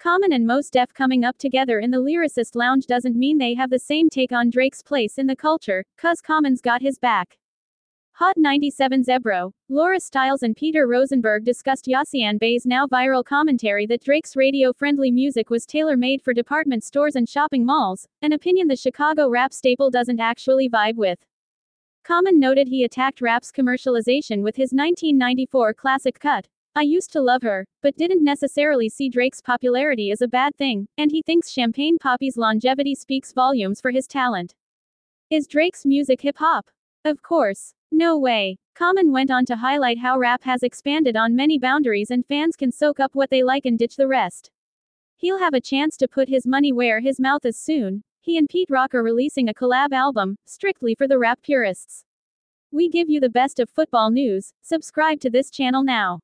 Common and Mos Def coming up together in the Lyricist Lounge doesn't mean they have the same take on Drake's place in the culture, cuz Common's got his back. Hot 97's Ebro, Laura Stylez and Peter Rosenberg discussed Yasiin Bey's now viral commentary that Drake's radio-friendly music was tailor-made for department stores and shopping malls, an opinion the Chicago rap staple doesn't actually vibe with. Common noted he attacked rap's commercialization with his 1994 classic cut, I used to love her, but didn't necessarily see Drake's popularity as a bad thing, and he thinks Champagne Papi's longevity speaks volumes for his talent. Is Drake's music hip hop? Of course. No way. Common went on to highlight how rap has expanded on many boundaries and fans can soak up what they like and ditch the rest. He'll have a chance to put his money where his mouth is soon. He and Pete Rock are releasing a collab album, strictly for the rap purists. We give you the best of football news. Subscribe to this channel now.